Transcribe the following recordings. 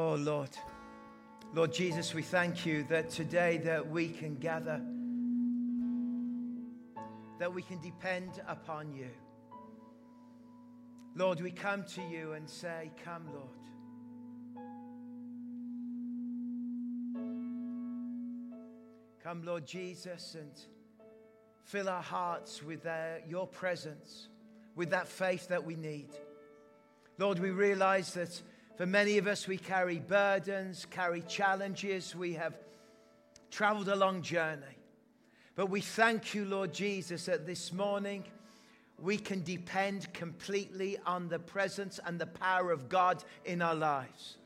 Oh Lord. Lord Jesus, we thank you that today that we can gather, that we can depend upon you. Lord, we come to you and say, Come, Lord. Come, Lord Jesus, and fill our hearts with uh, your presence, with that faith that we need. Lord, we realize that for many of us, we carry burdens, carry challenges. We have traveled a long journey. But we thank you, Lord Jesus, that this morning we can depend completely on the presence and the power of God in our lives.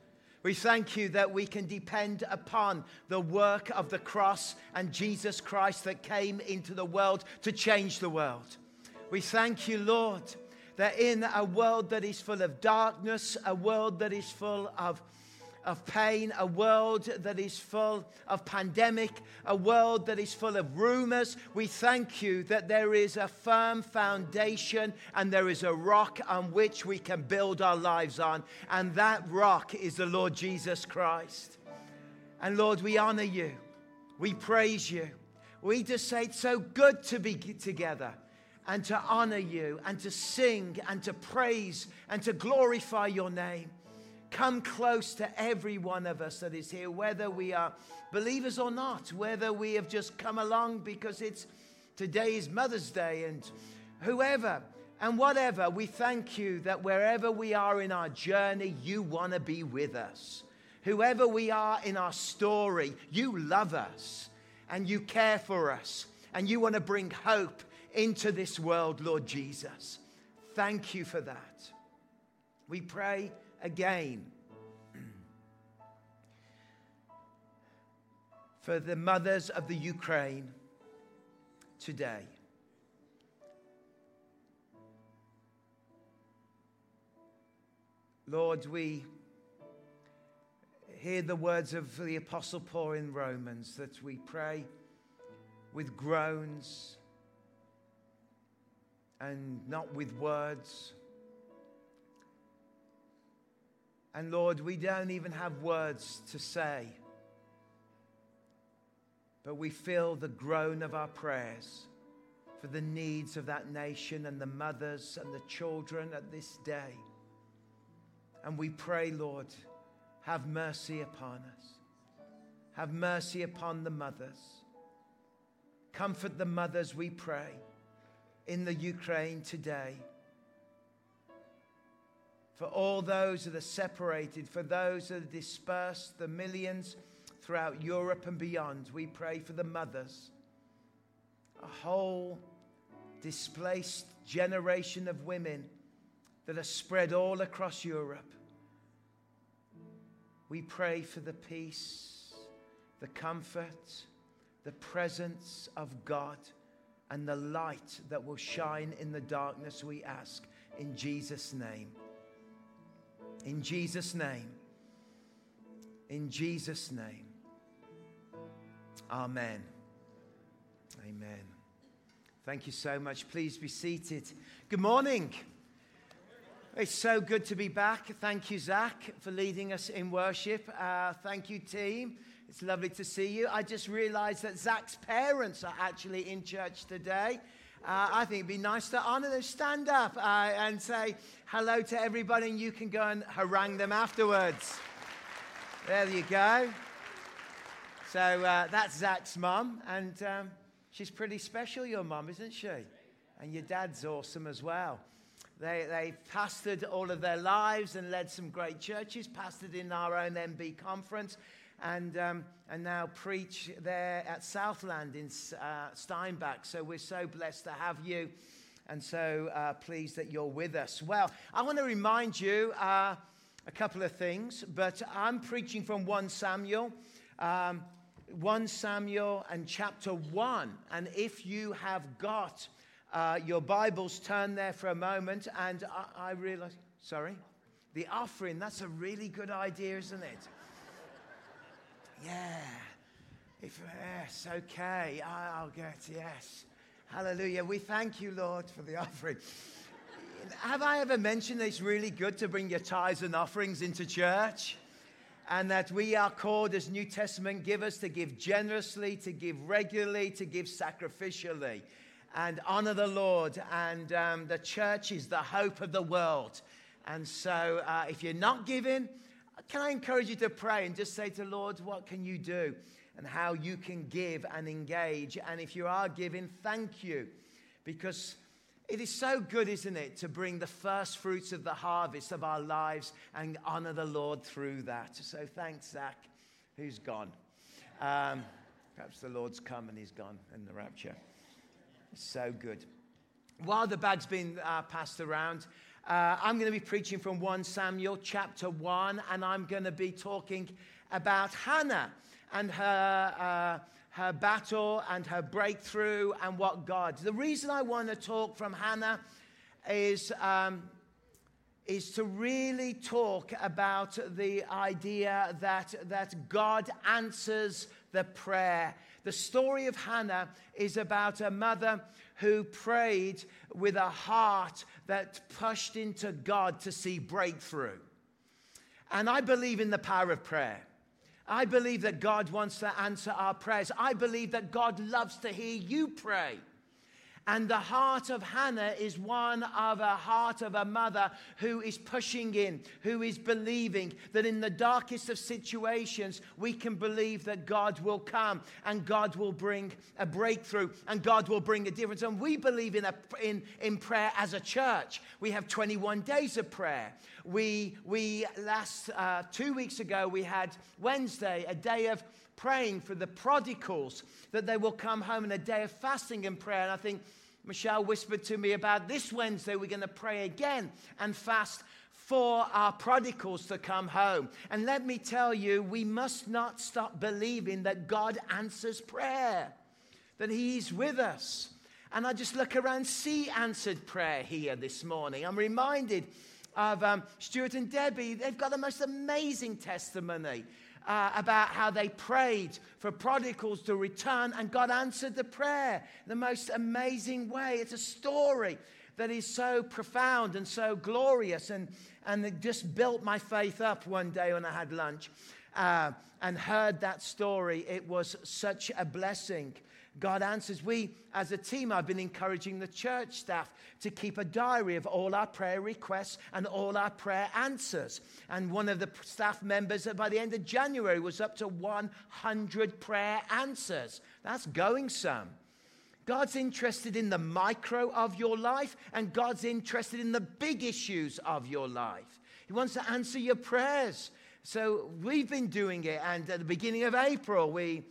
We thank you that we can depend upon the work of the cross and Jesus Christ that came into the world to change the world. We thank you, Lord, that in a world that is full of darkness, a world that is full of, of pain, a world that is full of pandemic, a world that is full of rumors, we thank you that there is a firm foundation and there is a rock on which we can build our lives on. And that rock is the Lord Jesus Christ. And Lord, we honor you. We praise you. We just say it's so good to be together and to honor you and to sing and to praise and to glorify your name. Come close to every one of us that is here, whether we are believers or not, whether we have just come along because it's today is Mother's Day and whoever and whatever, we thank you that wherever we are in our journey, you want to be with us. Whoever we are in our story, you love us and you care for us and you want to bring hope into this world, Lord Jesus. Thank you for that. We pray again for the mothers of the Ukraine today. Lord, we hear the words of the Apostle Paul in Romans that we pray with groans and not with words. And Lord, we don't even have words to say, but we feel the groan of our prayers for the needs of that nation and the mothers and the children at this day. And we pray, Lord, have mercy upon us. Have mercy upon the mothers. Comfort the mothers, we pray in the Ukraine today. For all those that are separated, for those that are dispersed, the millions throughout Europe and beyond, we pray for the mothers. A whole displaced generation of women that are spread all across Europe. We pray for the peace, the comfort, the presence of God and the light that will shine in the darkness, we ask in Jesus' name. In Jesus' name. In Jesus' name. Amen. Amen. Thank you so much. Please be seated. Good morning. It's so good to be back. Thank you, Zach, for leading us in worship. Uh, thank you, team. It's lovely to see you. I just realized that Zach's parents are actually in church today. Uh, I think it'd be nice to honor them. Stand up uh, and say hello to everybody, and you can go and harangue them afterwards. There you go. So uh, that's Zach's mum, and um, she's pretty special, your mum, isn't she? And your dad's awesome as well. They, they pastored all of their lives and led some great churches, pastored in our own MB conference and, um, and now preach there at Southland in uh, Steinbach. So we're so blessed to have you and so uh, pleased that you're with us. Well, I want to remind you uh, a couple of things, but I'm preaching from 1 Samuel. Um, 1 Samuel and chapter 1. And if you have got uh, your Bibles, turn there for a moment. And I, I realize, sorry, the offering, that's a really good idea, isn't it? Yeah. If, yes, okay. I'll get, yes. Hallelujah. We thank you, Lord, for the offering. Have I ever mentioned that it's really good to bring your tithes and offerings into church? and that we are called as New Testament givers to give generously, to give regularly, to give sacrificially, and honor the Lord. And um, the church is the hope of the world. And so, uh, if you're not giving, can I encourage you to pray and just say to Lord, what can you do? And how you can give and engage. And if you are giving, thank you. Because it is so good, isn't it, to bring the first fruits of the harvest of our lives and honor the Lord through that. So thanks, Zach, who's gone. Um, perhaps the Lord's come and he's gone in the rapture. So good. While the bag's been uh, passed around, uh, I'm going to be preaching from 1 Samuel chapter 1, and I'm going to be talking about Hannah and her. Uh, her battle and her breakthrough and what God. The reason I want to talk from Hannah is, um, is to really talk about the idea that, that God answers the prayer. The story of Hannah is about a mother who prayed with a heart that pushed into God to see breakthrough. And I believe in the power of prayer. I believe that God wants to answer our prayers. I believe that God loves to hear you pray. And the heart of Hannah is one of a heart of a mother who is pushing in, who is believing that in the darkest of situations, we can believe that God will come and God will bring a breakthrough and God will bring a difference. And we believe in, a, in, in prayer as a church. We have 21 days of prayer. We, we last uh, two weeks ago, we had Wednesday, a day of praying for the prodigals that they will come home in a day of fasting and prayer. And I think Michelle whispered to me about this Wednesday, we're going to pray again and fast for our prodigals to come home. And let me tell you, we must not stop believing that God answers prayer, that He's with us. And I just look around, see answered prayer here this morning. I'm reminded of um, Stuart and Debbie. They've got the most amazing testimony uh, about how they prayed for prodigals to return, and God answered the prayer the most amazing way. It's a story that is so profound and so glorious, and, and it just built my faith up one day when I had lunch uh, and heard that story. It was such a blessing. God answers. We, as a team, I've been encouraging the church staff to keep a diary of all our prayer requests and all our prayer answers. And one of the staff members, uh, by the end of January, was up to 100 prayer answers. That's going some. God's interested in the micro of your life, and God's interested in the big issues of your life. He wants to answer your prayers. So we've been doing it, and at the beginning of April, we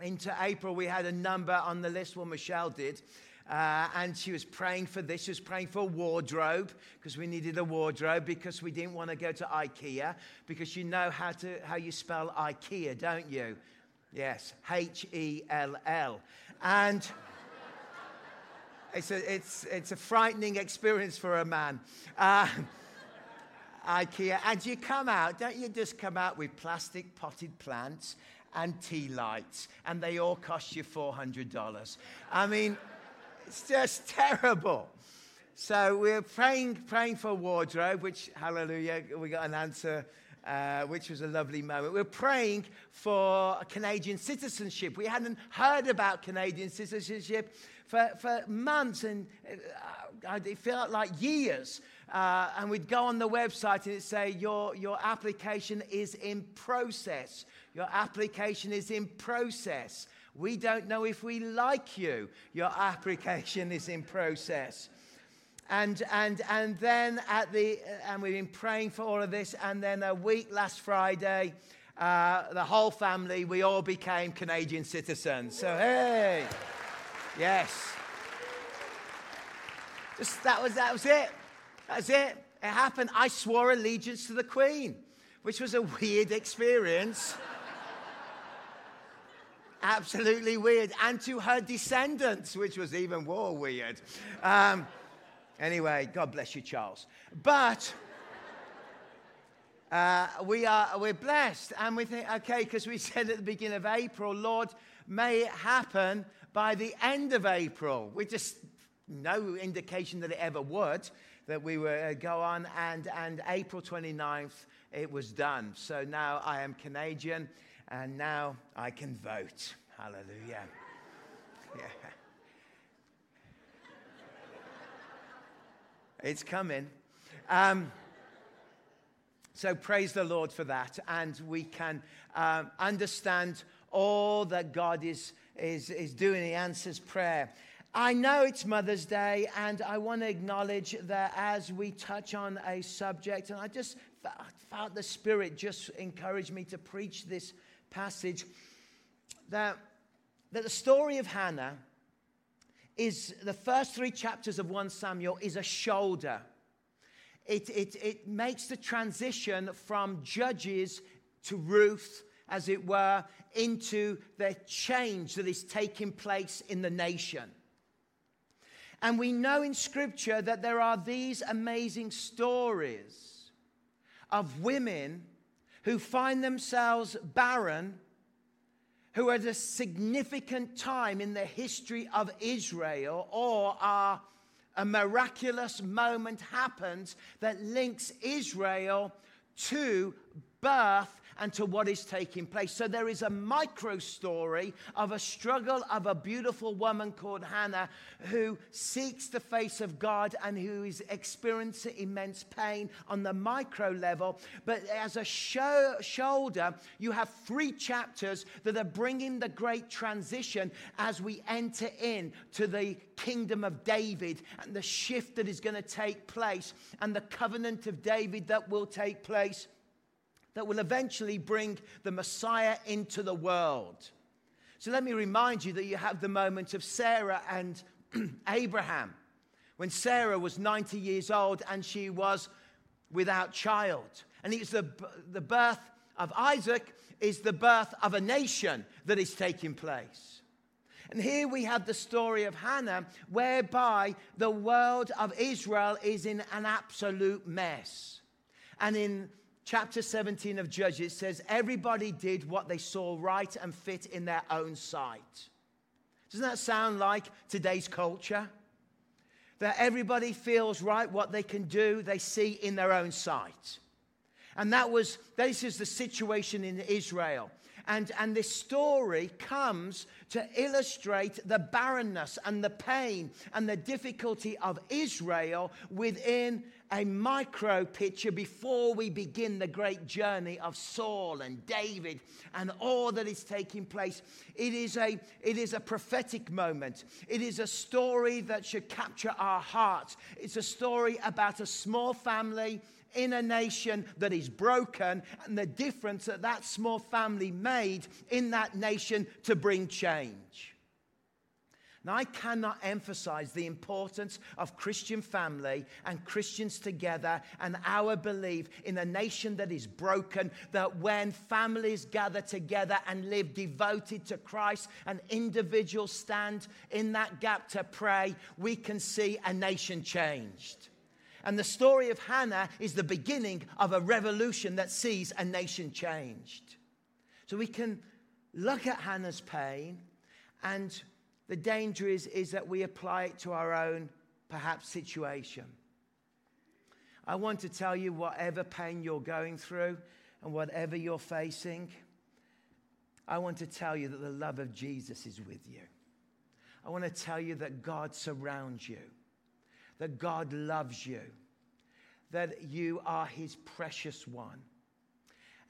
into April, we had a number on the list, well, Michelle did. Uh, and she was praying for this. She was praying for a wardrobe because we needed a wardrobe because we didn't want to go to IKEA because you know how, to, how you spell IKEA, don't you? Yes, H E L L. And it's a, it's, it's a frightening experience for a man. Uh, IKEA. And you come out, don't you just come out with plastic potted plants and tea lights, and they all cost you $400. I mean, it's just terrible. So we're praying, praying for wardrobe, which, hallelujah, we got an answer, uh, which was a lovely moment. We're praying for Canadian citizenship. We hadn't heard about Canadian citizenship for, for months, and uh, it felt like years. Uh, and we'd go on the website and it'd say, your, your application is in process. Your application is in process. We don't know if we like you. Your application is in process. And, and, and then at the, and we've been praying for all of this. And then a week last Friday, uh, the whole family, we all became Canadian citizens. So, hey, yes. Just, that, was, that was it. That's it. It happened. I swore allegiance to the Queen, which was a weird experience. Absolutely weird. And to her descendants, which was even more weird. Um, anyway, God bless you, Charles. But. Uh, we are we're blessed and we think okay because we said at the beginning of april lord may it happen by the end of april we just no indication that it ever would that we were uh, go on, and, and April 29th, it was done. So now I am Canadian, and now I can vote. Hallelujah. Yeah. It's coming. Um, so praise the Lord for that. And we can um, understand all that God is, is, is doing. He answers prayer. I know it's Mother's Day, and I want to acknowledge that as we touch on a subject, and I just felt the Spirit just encouraged me to preach this passage, that, that the story of Hannah is the first three chapters of 1 Samuel is a shoulder. It, it, it makes the transition from Judges to Ruth, as it were, into the change that is taking place in the nation. And we know in Scripture that there are these amazing stories of women who find themselves barren who at a significant time in the history of Israel or are a miraculous moment happens that links Israel to birth and to what is taking place. So there is a micro story of a struggle of a beautiful woman called Hannah who seeks the face of God and who is experiencing immense pain on the micro level. But as a shoulder, you have three chapters that are bringing the great transition as we enter in to the kingdom of David and the shift that is going to take place and the covenant of David that will take place that will eventually bring the Messiah into the world. So let me remind you that you have the moment of Sarah and Abraham when Sarah was 90 years old and she was without child. And it's the, the birth of Isaac is the birth of a nation that is taking place. And here we have the story of Hannah, whereby the world of Israel is in an absolute mess. And in chapter 17 of Judges says, Everybody did what they saw right and fit in their own sight. Doesn't that sound like today's culture? That everybody feels right what they can do, they see in their own sight. And that was, this is the situation in Israel. And, and this story comes to illustrate the barrenness and the pain and the difficulty of Israel within a micro picture before we begin the great journey of Saul and David and all that is taking place. It is a, it is a prophetic moment. It is a story that should capture our hearts. It's a story about a small family in a nation that is broken and the difference that that small family made in that nation to bring change. Now, I cannot emphasize the importance of Christian family and Christians together and our belief in a nation that is broken, that when families gather together and live devoted to Christ and individuals stand in that gap to pray, we can see a nation changed. And the story of Hannah is the beginning of a revolution that sees a nation changed. So we can look at Hannah's pain and the danger is, is that we apply it to our own, perhaps, situation. I want to tell you whatever pain you're going through and whatever you're facing, I want to tell you that the love of Jesus is with you. I want to tell you that God surrounds you, that God loves you, that you are his precious one.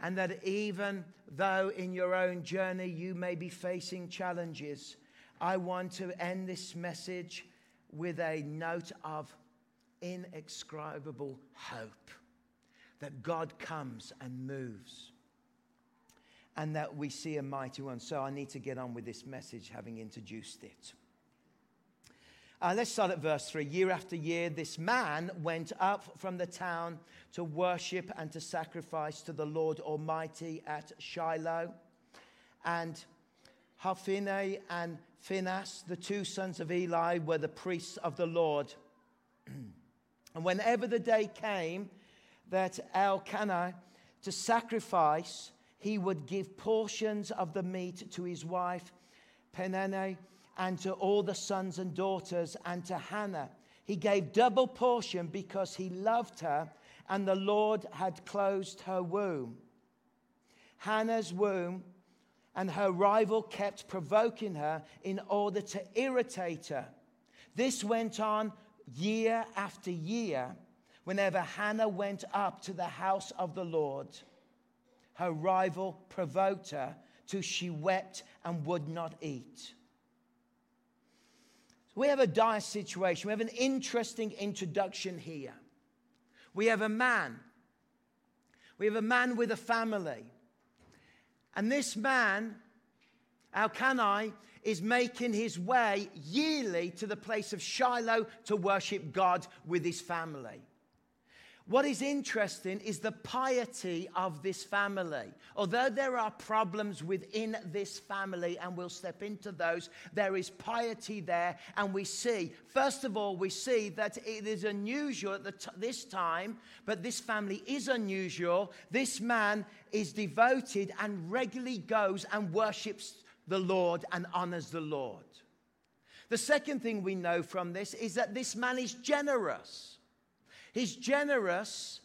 And that even though in your own journey you may be facing challenges, I want to end this message with a note of inexcribable hope that God comes and moves and that we see a mighty one. So I need to get on with this message having introduced it. Uh, let's start at verse 3. Year after year, this man went up from the town to worship and to sacrifice to the Lord Almighty at Shiloh. And Hophni and Phinehas, the two sons of Eli, were the priests of the Lord. and whenever the day came that Elkanah to sacrifice, he would give portions of the meat to his wife Peninnah and to all the sons and daughters and to Hannah he gave double portion because he loved her and the Lord had closed her womb. Hannah's womb and her rival kept provoking her in order to irritate her. This went on year after year whenever Hannah went up to the house of the Lord. Her rival provoked her till she wept and would not eat. So we have a dire situation. We have an interesting introduction here. We have a man. We have a man with a family. And this man, Elkanah, is making his way yearly to the place of Shiloh to worship God with his family. What is interesting is the piety of this family. Although there are problems within this family, and we'll step into those, there is piety there. And we see, first of all, we see that it is unusual at t- this time, but this family is unusual. This man is devoted and regularly goes and worships the Lord and honors the Lord. The second thing we know from this is that this man is generous. He's generous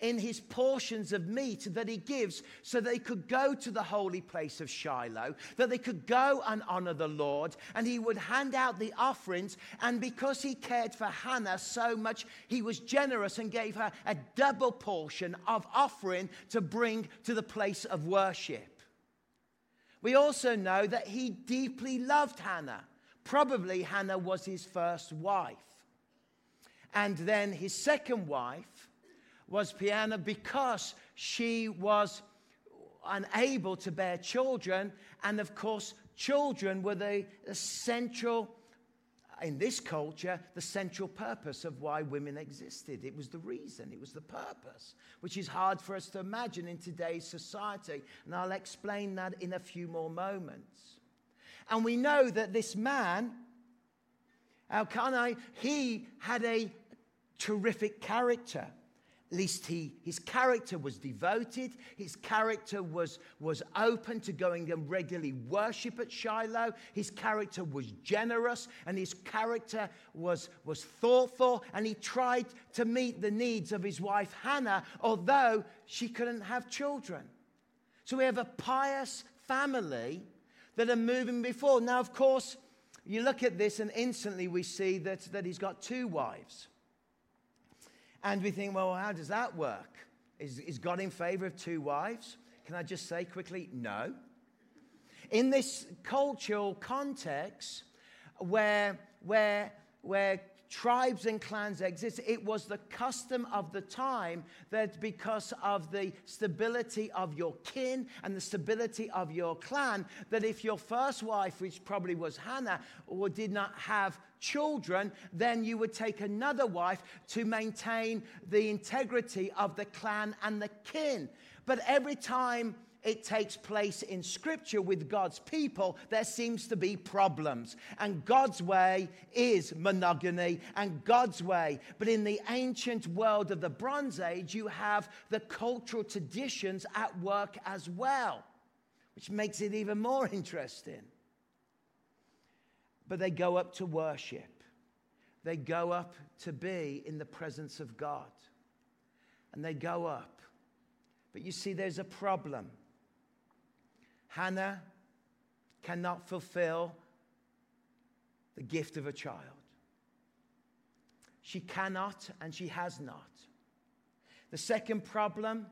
in his portions of meat that he gives so they could go to the holy place of Shiloh, that they could go and honor the Lord, and he would hand out the offerings. And because he cared for Hannah so much, he was generous and gave her a double portion of offering to bring to the place of worship. We also know that he deeply loved Hannah. Probably Hannah was his first wife. And then his second wife was Peninnah because she was unable to bear children. And of course, children were the, the central, in this culture, the central purpose of why women existed. It was the reason, it was the purpose, which is hard for us to imagine in today's society. And I'll explain that in a few more moments. And we know that this man, Elkanah, he had a terrific character. At least he, his character was devoted. His character was, was open to going and regularly worship at Shiloh. His character was generous and his character was, was thoughtful. And he tried to meet the needs of his wife Hannah, although she couldn't have children. So we have a pious family that are moving before. Now, of course, you look at this and instantly we see that, that he's got two wives. And we think, well, how does that work? Is, is God in favor of two wives? Can I just say quickly, no. In this cultural context where, where, where tribes and clans exist. It was the custom of the time that because of the stability of your kin and the stability of your clan, that if your first wife, which probably was Hannah, or did not have children, then you would take another wife to maintain the integrity of the clan and the kin. But every time it takes place in Scripture with God's people, there seems to be problems. And God's way is monogamy and God's way. But in the ancient world of the Bronze Age, you have the cultural traditions at work as well, which makes it even more interesting. But they go up to worship, they go up to be in the presence of God. And they go up. But you see, there's a problem Hannah cannot fulfill the gift of a child. She cannot and she has not. The second problem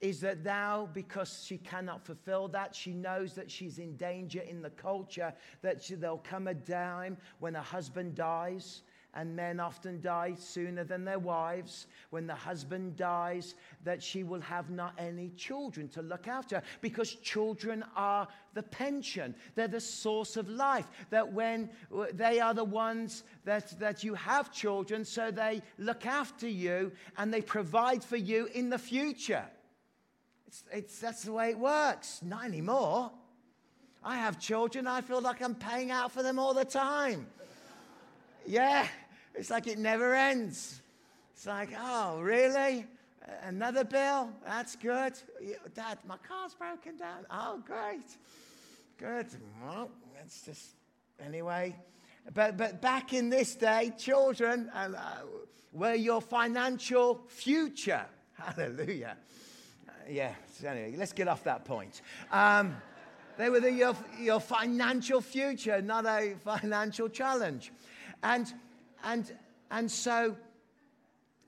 is that now, because she cannot fulfill that, she knows that she's in danger in the culture, that she, there'll come a time when her husband dies and men often die sooner than their wives. When the husband dies, that she will have not any children to look after because children are the pension. They're the source of life. That when they are the ones that, that you have children, so they look after you and they provide for you in the future. It's, it's, that's the way it works. Not anymore. I have children, I feel like I'm paying out for them all the time. Yeah, it's like it never ends. It's like, oh, really? Another bill? That's good. Dad, my car's broken down. Oh, great. Good. Well, that's just, anyway. but, but back in this day, children uh, were your financial future. Hallelujah. Uh, yeah, so anyway, let's get off that point. Um, they were the, your, your financial future, not a financial challenge. And, and, and so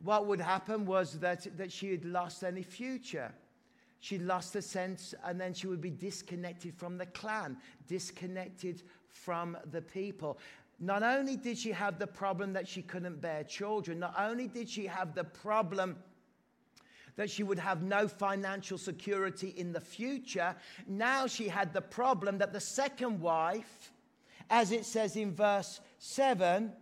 what would happen was that, that she had lost any future. She lost a sense, and then she would be disconnected from the clan, disconnected from the people. Not only did she have the problem that she couldn't bear children, not only did she have the problem that she would have no financial security in the future, now she had the problem that the second wife, as it says in verse 7,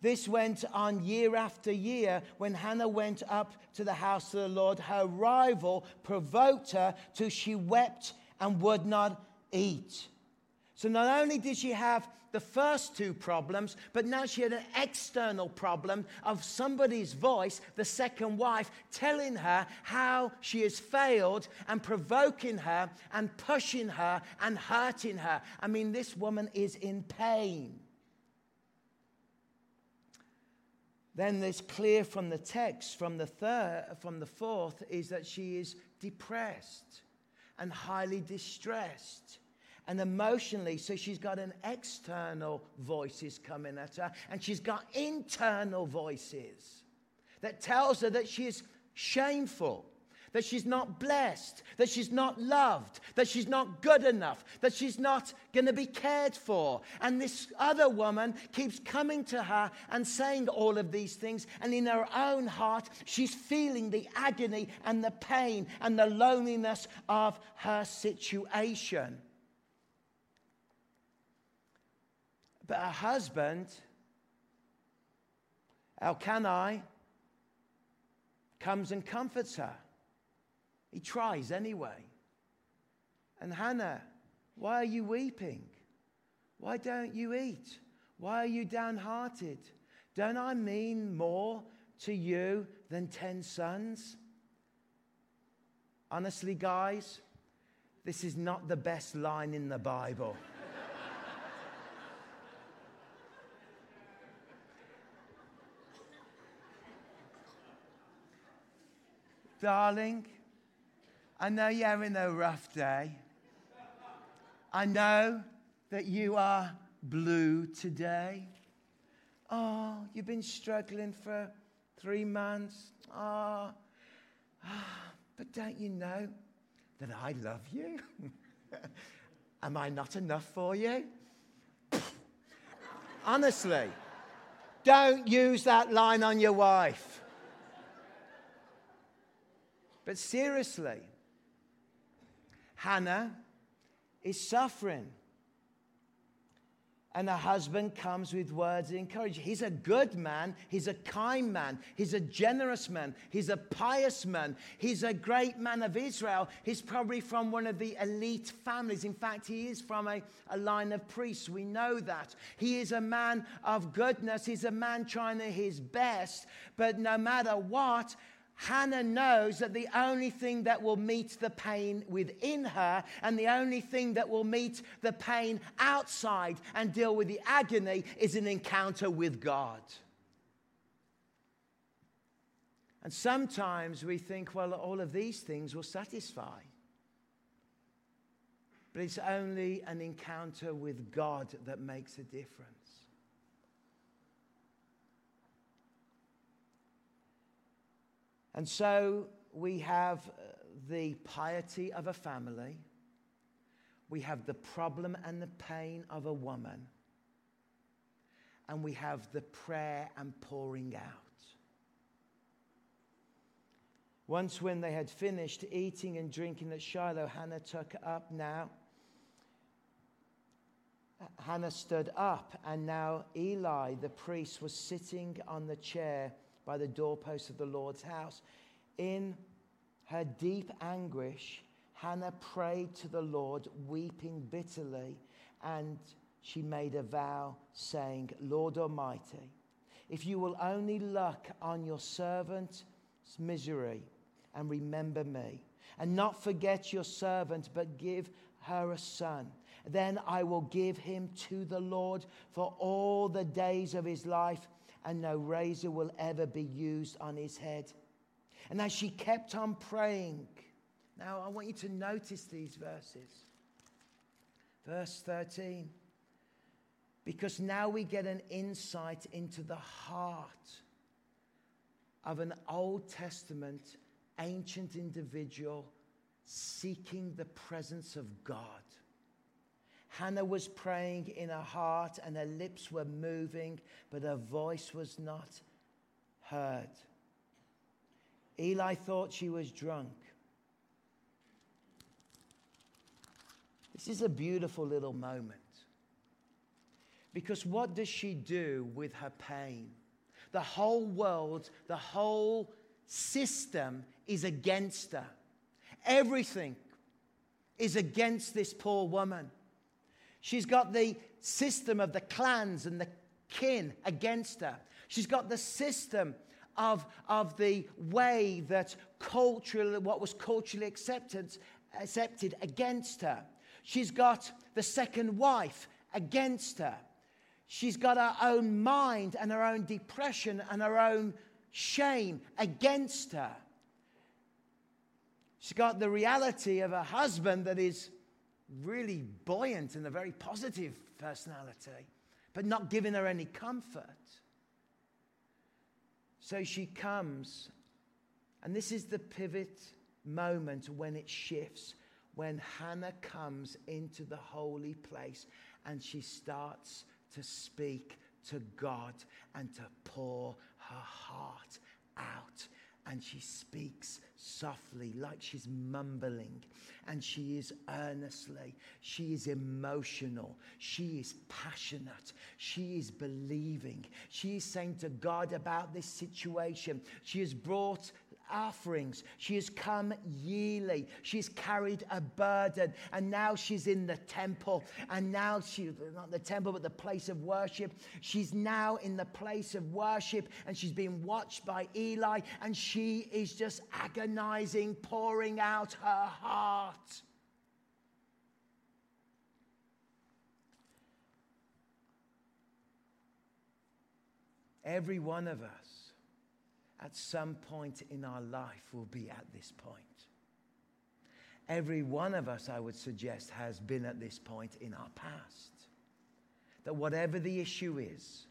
this went on year after year. When Hannah went up to the house of the Lord, her rival provoked her till she wept and would not eat. So not only did she have the first two problems, but now she had an external problem of somebody's voice, the second wife, telling her how she has failed and provoking her and pushing her and hurting her. I mean, this woman is in pain. Then it's clear from the text, from the third, from the fourth, is that she is depressed and highly distressed and emotionally. So she's got an external voices coming at her, and she's got internal voices that tells her that she is shameful. That she's not blessed, that she's not loved, that she's not good enough, that she's not going to be cared for. And this other woman keeps coming to her and saying all of these things. And in her own heart, she's feeling the agony and the pain and the loneliness of her situation. But her husband, Elkanah, comes and comforts her. He tries anyway. And Hannah, why are you weeping? Why don't you eat? Why are you downhearted? Don't I mean more to you than ten sons? Honestly, guys, this is not the best line in the Bible. Darling, I know you're having a rough day. I know that you are blue today. Oh, you've been struggling for three months. Oh, but don't you know that I love you? Am I not enough for you? Honestly, don't use that line on your wife. But seriously, Hannah is suffering. And her husband comes with words of encouragement. He's a good man. He's a kind man. He's a generous man. He's a pious man. He's a great man of Israel. He's probably from one of the elite families. In fact, he is from a, a line of priests. We know that. He is a man of goodness. He's a man trying his best. But no matter what, Hannah knows that the only thing that will meet the pain within her and the only thing that will meet the pain outside and deal with the agony is an encounter with God. And sometimes we think, well, all of these things will satisfy. But it's only an encounter with God that makes a difference. And so we have uh, the piety of a family, we have the problem and the pain of a woman, and we have the prayer and pouring out. Once, when they had finished eating and drinking at Shiloh, Hannah took up now. Hannah stood up, and now Eli, the priest, was sitting on the chair by the doorpost of the Lord's house. In her deep anguish, Hannah prayed to the Lord, weeping bitterly, and she made a vow, saying, Lord Almighty, if you will only look on your servant's misery and remember me, and not forget your servant, but give her a son, then I will give him to the Lord for all the days of his life, and no razor will ever be used on his head. And as she kept on praying, now I want you to notice these verses. Verse 13. Because now we get an insight into the heart of an Old Testament ancient individual seeking the presence of God. Hannah was praying in her heart and her lips were moving, but her voice was not heard. Eli thought she was drunk. This is a beautiful little moment. Because what does she do with her pain? The whole world, the whole system is against her. Everything is against this poor woman. She's got the system of the clans and the kin against her. She's got the system of, of the way that culturally, what was culturally accepted, accepted against her. She's got the second wife against her. She's got her own mind and her own depression and her own shame against her. She's got the reality of a husband that is really buoyant and a very positive personality, but not giving her any comfort. So she comes, and this is the pivot moment when it shifts, when Hannah comes into the holy place and she starts to speak to God and to pour her heart out and she speaks softly, like she's mumbling, and she is earnestly, she is emotional, she is passionate, she is believing, she is saying to God about this situation. She has brought offerings. She has come yearly. She's carried a burden. And now she's in the temple. And now she's not the temple, but the place of worship. She's now in the place of worship. And she's been watched by Eli. And she is just agonizing, pouring out her heart. Every one of us at some point in our life will be at this point. Every one of us, I would suggest, has been at this point in our past. That whatever the issue is,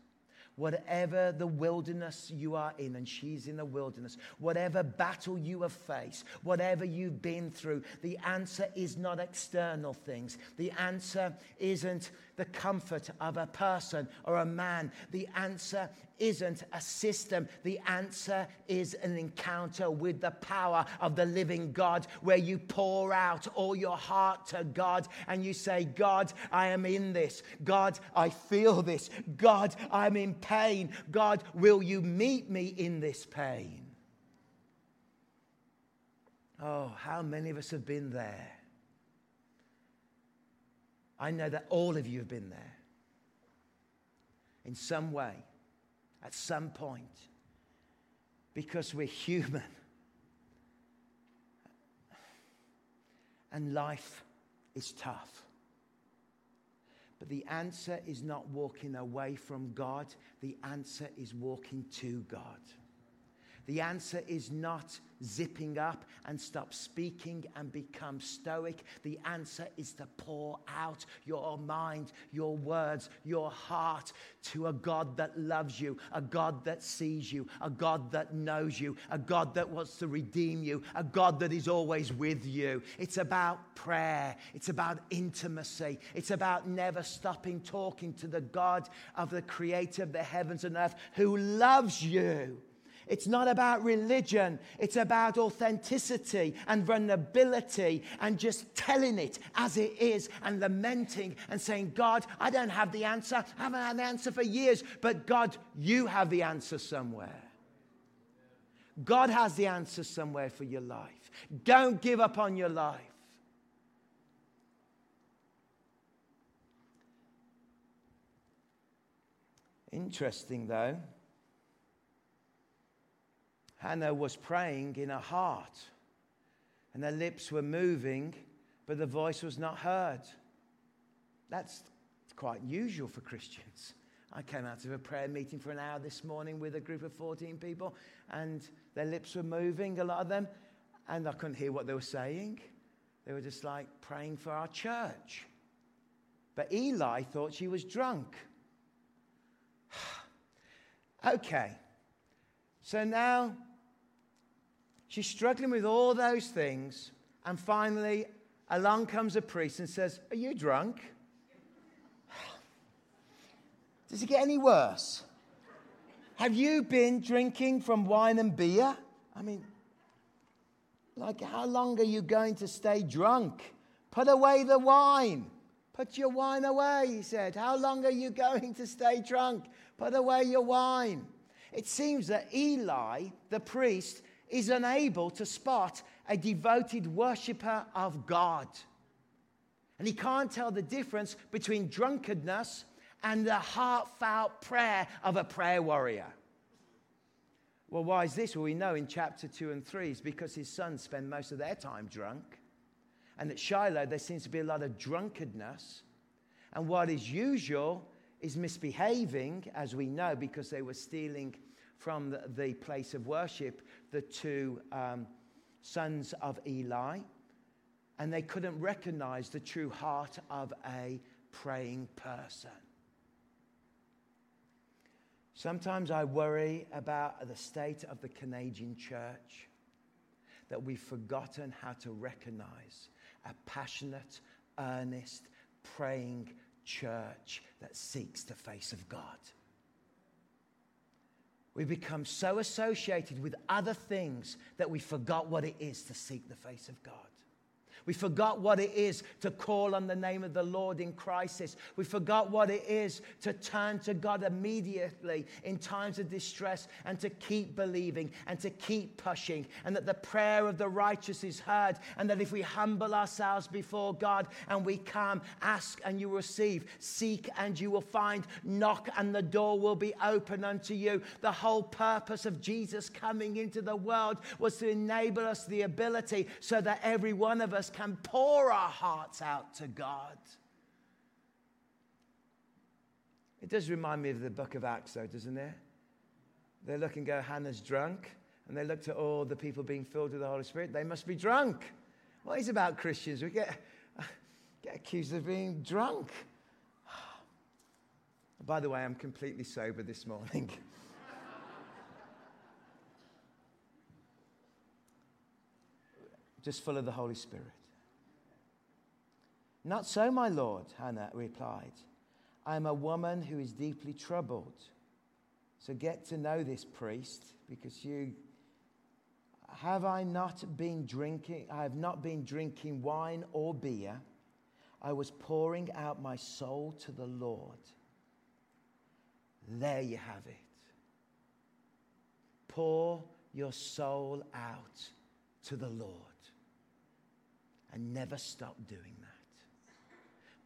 whatever the wilderness you are in, and she's in the wilderness, whatever battle you have faced, whatever you've been through, the answer is not external things. The answer isn't the comfort of a person or a man. The answer isn't a system. The answer is an encounter with the power of the living God where you pour out all your heart to God and you say, God, I am in this. God, I feel this. God, I'm in pain. God, will you meet me in this pain? Oh, how many of us have been there? I know that all of you have been there in some way at some point because we're human. And life is tough. But the answer is not walking away from God, the answer is walking to God. The answer is not zipping up and stop speaking and become stoic. The answer is to pour out your mind, your words, your heart to a God that loves you, a God that sees you, a God that knows you, a God that wants to redeem you, a God that is always with you. It's about prayer, it's about intimacy, it's about never stopping talking to the God of the creator of the heavens and earth who loves you it's not about religion, it's about authenticity and vulnerability and just telling it as it is and lamenting and saying, God, I don't have the answer. I haven't had the answer for years, but God, you have the answer somewhere. God has the answer somewhere for your life. Don't give up on your life. Interesting, though. Hannah was praying in her heart, and her lips were moving, but the voice was not heard. That's quite usual for Christians. I came out of a prayer meeting for an hour this morning with a group of 14 people, and their lips were moving, a lot of them, and I couldn't hear what they were saying. They were just like praying for our church. But Eli thought she was drunk. okay, so now she's struggling with all those things, and finally, along comes a priest and says, Are you drunk? Does it get any worse? Have you been drinking from wine and beer? I mean, like, how long are you going to stay drunk? Put away the wine. Put your wine away, he said. How long are you going to stay drunk? Put away your wine. It seems that Eli, the priest, is unable to spot a devoted worshiper of God. And he can't tell the difference between drunkenness and the heartfelt prayer of a prayer warrior. Well, why is this? Well, we know in chapter 2 and 3 is because his sons spend most of their time drunk. And at Shiloh, there seems to be a lot of drunkenness. And what is usual is misbehaving, as we know, because they were stealing from the, the place of worship the two um, sons of Eli. And they couldn't recognize the true heart of a praying person. Sometimes I worry about the state of the Canadian church, that we've forgotten how to recognize a passionate, earnest, praying church that seeks the face of God. We become so associated with other things that we forgot what it is to seek the face of God. We forgot what it is to call on the name of the Lord in crisis. We forgot what it is to turn to God immediately in times of distress and to keep believing and to keep pushing. And that the prayer of the righteous is heard. And that if we humble ourselves before God and we come, ask and you receive, seek and you will find, knock and the door will be open unto you. The whole purpose of Jesus coming into the world was to enable us the ability so that every one of us can pour our hearts out to God. It does remind me of the book of Acts, though, doesn't it? They look and go, Hannah's drunk. And they looked at all the people being filled with the Holy Spirit. They must be drunk. What is about Christians? We get, get accused of being drunk. By the way, I'm completely sober this morning. Just full of the Holy Spirit. Not so, my Lord, Hannah replied. I am a woman who is deeply troubled. So get to know this priest because you have I not been drinking I have not been drinking wine or beer I was pouring out my soul to the Lord there you have it pour your soul out to the Lord and never stop doing that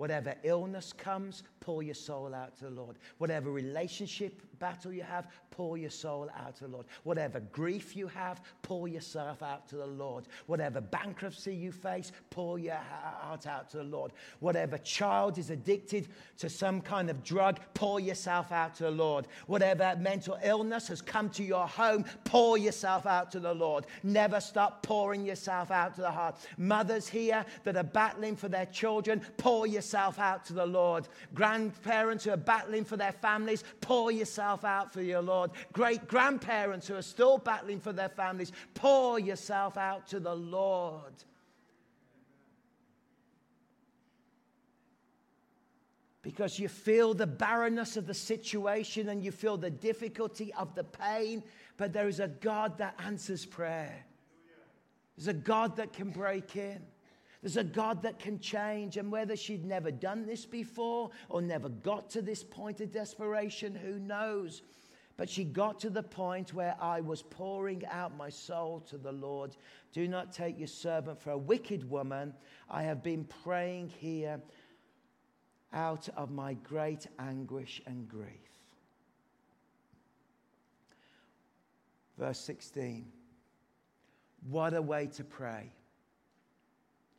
Whatever illness comes, pour your soul out to the Lord. Whatever relationship battle you have, pour your soul out to the Lord. Whatever grief you have, pour yourself out to the Lord. Whatever bankruptcy you face, pour your heart out to the Lord. Whatever child is addicted to some kind of drug, pour yourself out to the Lord. Whatever mental illness has come to your home, pour yourself out to the Lord. Never stop pouring yourself out to the heart. Mothers here that are battling for their children, pour yourself out to the Lord. Grandparents who are battling for their families, pour yourself out for your Lord. Great grandparents who are still battling for their families, pour yourself out to the Lord. Because you feel the barrenness of the situation and you feel the difficulty of the pain, but there is a God that answers prayer. There's a God that can break in. There's a God that can change. And whether she'd never done this before or never got to this point of desperation, who knows? But she got to the point where I was pouring out my soul to the Lord. Do not take your servant for a wicked woman. I have been praying here out of my great anguish and grief. Verse 16. What a way to pray.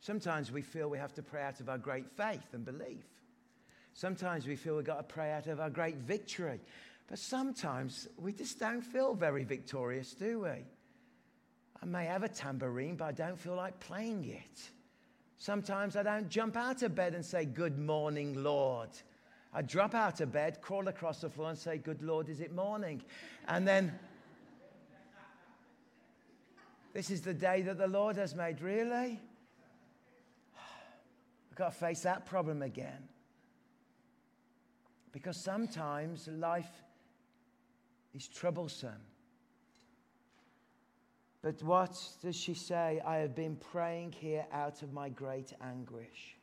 Sometimes we feel we have to pray out of our great faith and belief. Sometimes we feel we've got to pray out of our great victory. But sometimes we just don't feel very victorious, do we? I may have a tambourine, but I don't feel like playing it. Sometimes I don't jump out of bed and say, Good morning, Lord. I drop out of bed, crawl across the floor, and say, Good Lord, is it morning? And then, This is the day that the Lord has made. Really? I've got to face that problem again. Because sometimes life is troublesome. But what does she say? I have been praying here out of my great anguish.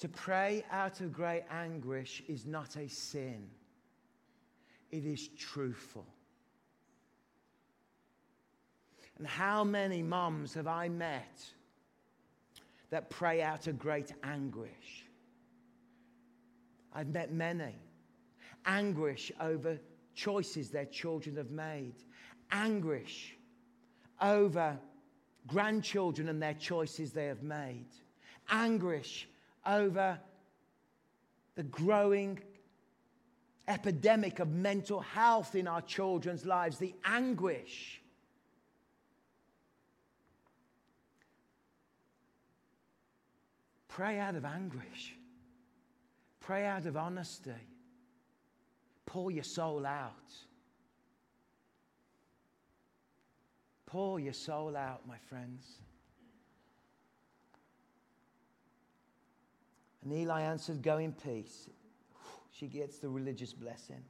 To pray out of great anguish is not a sin, it is truthful. And how many moms have I met that pray out of great anguish? I've met many. Anguish over choices their children have made, anguish over grandchildren and their choices they have made, anguish over the growing epidemic of mental health in our children's lives, the anguish. Pray out of anguish. Pray out of honesty. Pour your soul out. Pour your soul out, my friends. And Eli answered, Go in peace. She gets the religious blessing.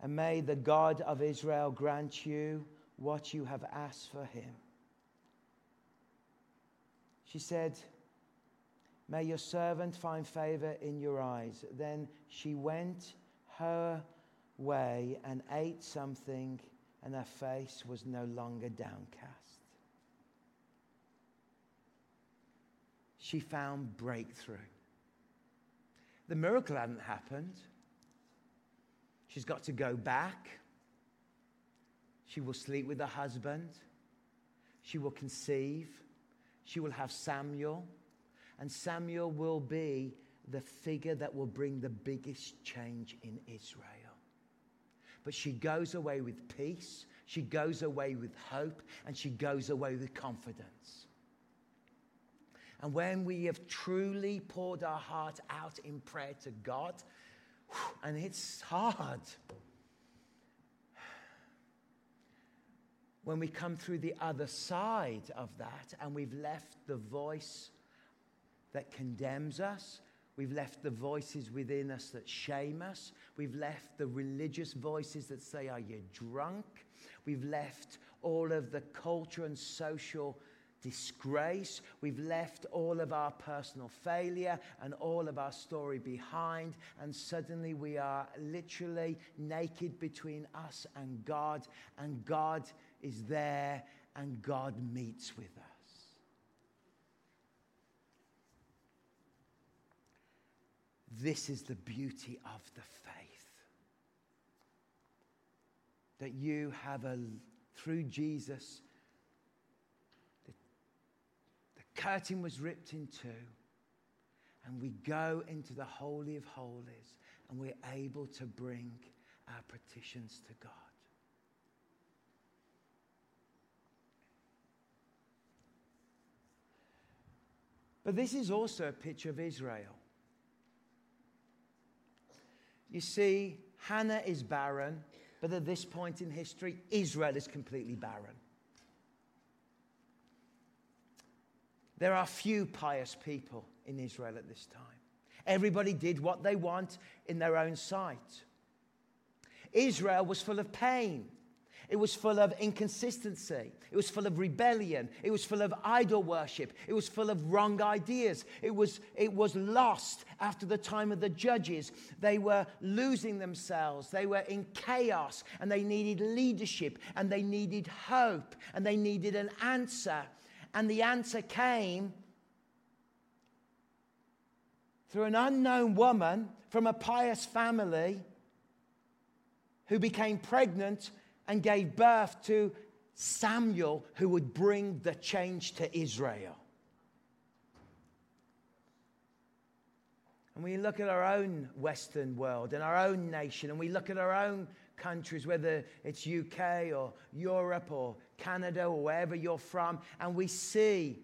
And may the God of Israel grant you what you have asked for him. She said, May your servant find favor in your eyes. Then she went her way and ate something and her face was no longer downcast. She found breakthrough. The miracle hadn't happened. She's got to go back. She will sleep with her husband. She will conceive. She will have Samuel. And Samuel will be the figure that will bring the biggest change in Israel. But she goes away with peace, she goes away with hope, and she goes away with confidence. And when we have truly poured our heart out in prayer to God, and it's hard. When we come through the other side of that and we've left the voice that condemns us, We've left the voices within us that shame us. We've left the religious voices that say, Are you drunk? We've left all of the culture and social disgrace. We've left all of our personal failure and all of our story behind. And suddenly we are literally naked between us and God. And God is there and God meets with us. This is the beauty of the faith. That you have a, through Jesus, the, the curtain was ripped in two, and we go into the Holy of Holies, and we're able to bring our petitions to God. But this is also a picture of Israel. You see, Hannah is barren, but at this point in history, Israel is completely barren. There are few pious people in Israel at this time. Everybody did what they want in their own sight. Israel was full of pain. It was full of inconsistency. It was full of rebellion. It was full of idol worship. It was full of wrong ideas. It was, it was lost after the time of the judges. They were losing themselves. They were in chaos and they needed leadership and they needed hope and they needed an answer. And the answer came through an unknown woman from a pious family who became pregnant and gave birth to Samuel, who would bring the change to Israel. And we look at our own Western world and our own nation, and we look at our own countries, whether it's UK or Europe or Canada or wherever you're from, and we see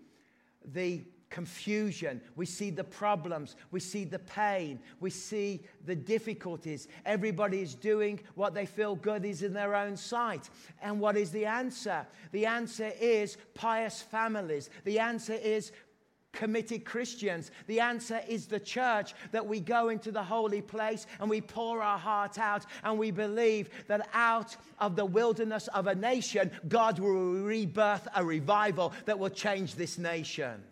the confusion, we see the problems, we see the pain, we see the difficulties. Everybody is doing what they feel good is in their own sight. And what is the answer? The answer is pious families. The answer is committed Christians. The answer is the church that we go into the holy place and we pour our heart out and we believe that out of the wilderness of a nation, God will rebirth a revival that will change this nation.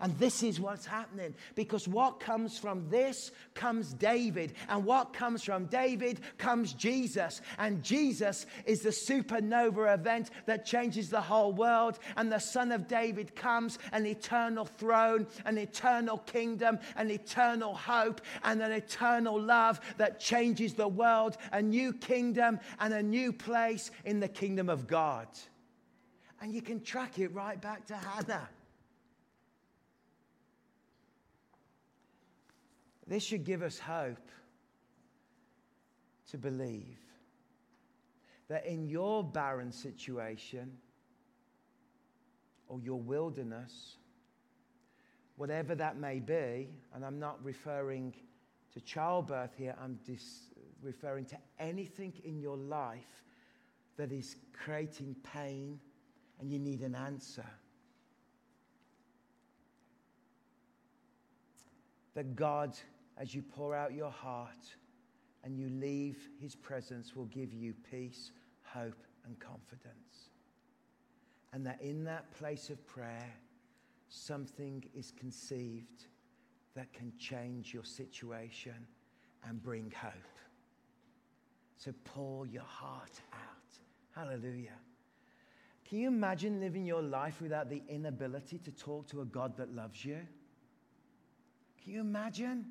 And this is what's happening because what comes from this comes David. And what comes from David comes Jesus. And Jesus is the supernova event that changes the whole world. And the Son of David comes, an eternal throne, an eternal kingdom, an eternal hope, and an eternal love that changes the world, a new kingdom and a new place in the kingdom of God. And you can track it right back to Hannah. This should give us hope to believe that in your barren situation or your wilderness, whatever that may be, and I'm not referring to childbirth here, I'm dis- referring to anything in your life that is creating pain and you need an answer. That God as you pour out your heart and you leave his presence will give you peace, hope, and confidence. And that in that place of prayer, something is conceived that can change your situation and bring hope. So pour your heart out. Hallelujah. Can you imagine living your life without the inability to talk to a God that loves you? Can you imagine?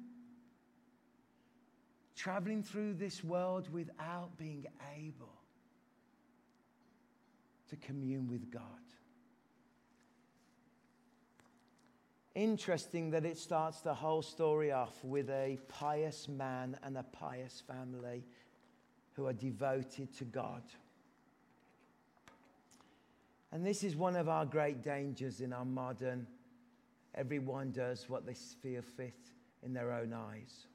Traveling through this world without being able to commune with God. Interesting that it starts the whole story off with a pious man and a pious family who are devoted to God. And this is one of our great dangers in our modern, everyone does what they feel fit in their own eyes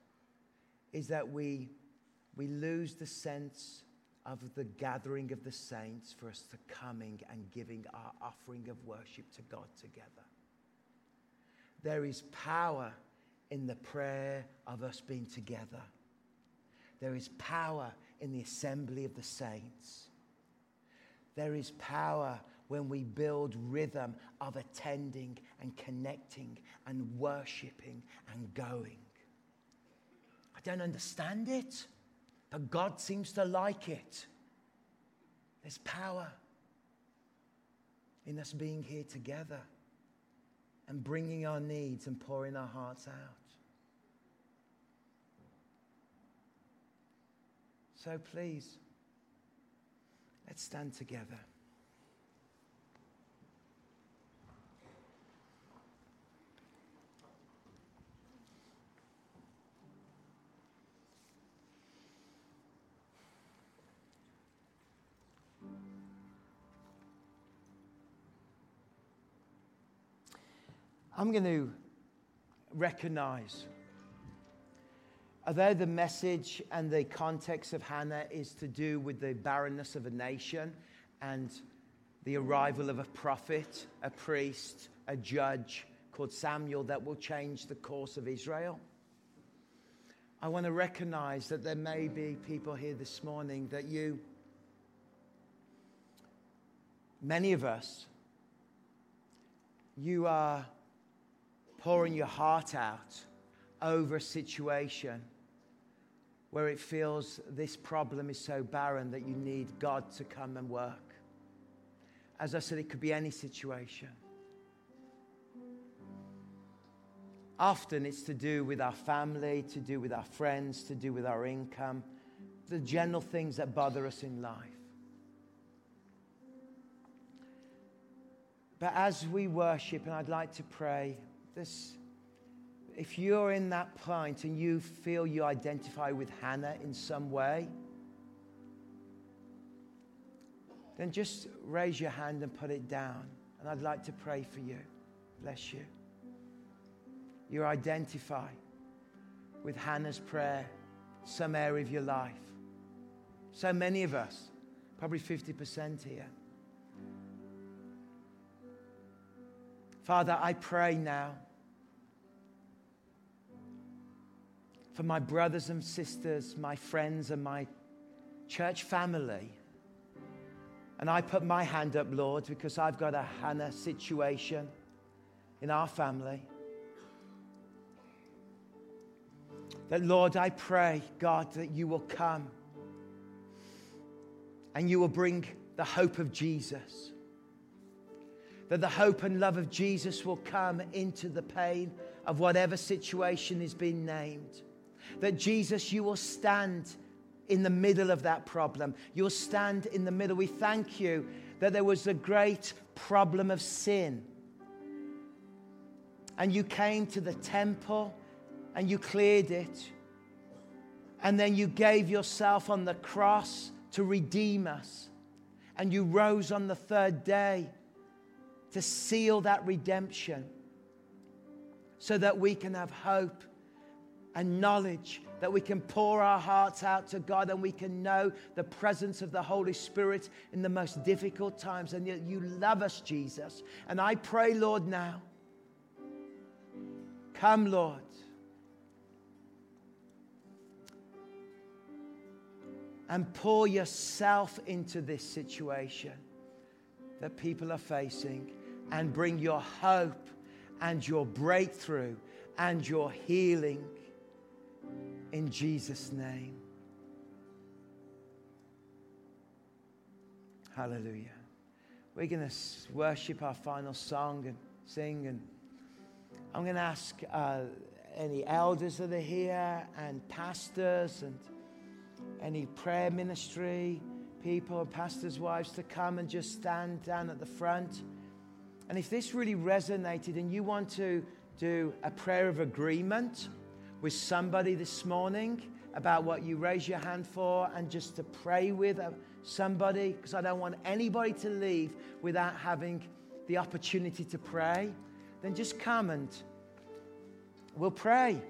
is that we, we lose the sense of the gathering of the saints for us to coming and giving our offering of worship to God together. There is power in the prayer of us being together. There is power in the assembly of the saints. There is power when we build rhythm of attending and connecting and worshiping and going. I don't understand it, but God seems to like it. There's power in us being here together and bringing our needs and pouring our hearts out. So please, let's stand together. I'm going to recognize. Although the message and the context of Hannah is to do with the barrenness of a nation and the arrival of a prophet, a priest, a judge called Samuel that will change the course of Israel. I want to recognize that there may be people here this morning that you, many of us, you are pouring your heart out over a situation where it feels this problem is so barren that you need God to come and work. As I said, it could be any situation. Often it's to do with our family, to do with our friends, to do with our income, the general things that bother us in life. But as we worship, and I'd like to pray, this if you're in that point and you feel you identify with Hannah in some way, then just raise your hand and put it down. And I'd like to pray for you. Bless you. You identify with Hannah's prayer, some area of your life. So many of us, probably 50% here. Father, I pray now for my brothers and sisters, my friends, and my church family. And I put my hand up, Lord, because I've got a Hannah situation in our family. That, Lord, I pray, God, that you will come and you will bring the hope of Jesus. That the hope and love of Jesus will come into the pain of whatever situation is being named that Jesus, you will stand in the middle of that problem. You'll stand in the middle. We thank you that there was a great problem of sin. And you came to the temple and you cleared it. And then you gave yourself on the cross to redeem us. And you rose on the third day to seal that redemption so that we can have hope and knowledge that we can pour our hearts out to God and we can know the presence of the Holy Spirit in the most difficult times. And yet you love us, Jesus. And I pray, Lord, now, come, Lord. And pour yourself into this situation that people are facing and bring your hope and your breakthrough and your healing in Jesus' name. Hallelujah. We're going to worship our final song and sing. And I'm going to ask uh, any elders that are here and pastors and any prayer ministry people, and pastors' wives to come and just stand down at the front. And if this really resonated and you want to do a prayer of agreement, with somebody this morning about what you raise your hand for and just to pray with uh, somebody because I don't want anybody to leave without having the opportunity to pray, then just come and we'll pray.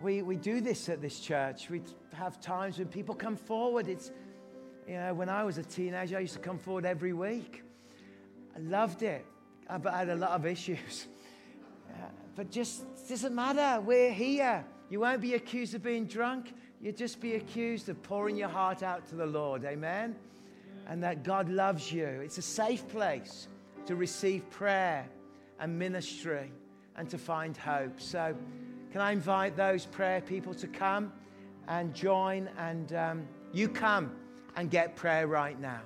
We, we do this at this church. We have times when people come forward. It's, you know, when I was a teenager, I used to come forward every week. I loved it, but I had a lot of issues. But just doesn't matter. We're here. You won't be accused of being drunk. You'll just be accused of pouring your heart out to the Lord. Amen? And that God loves you. It's a safe place to receive prayer and ministry and to find hope. So, can I invite those prayer people to come and join? And um, you come and get prayer right now.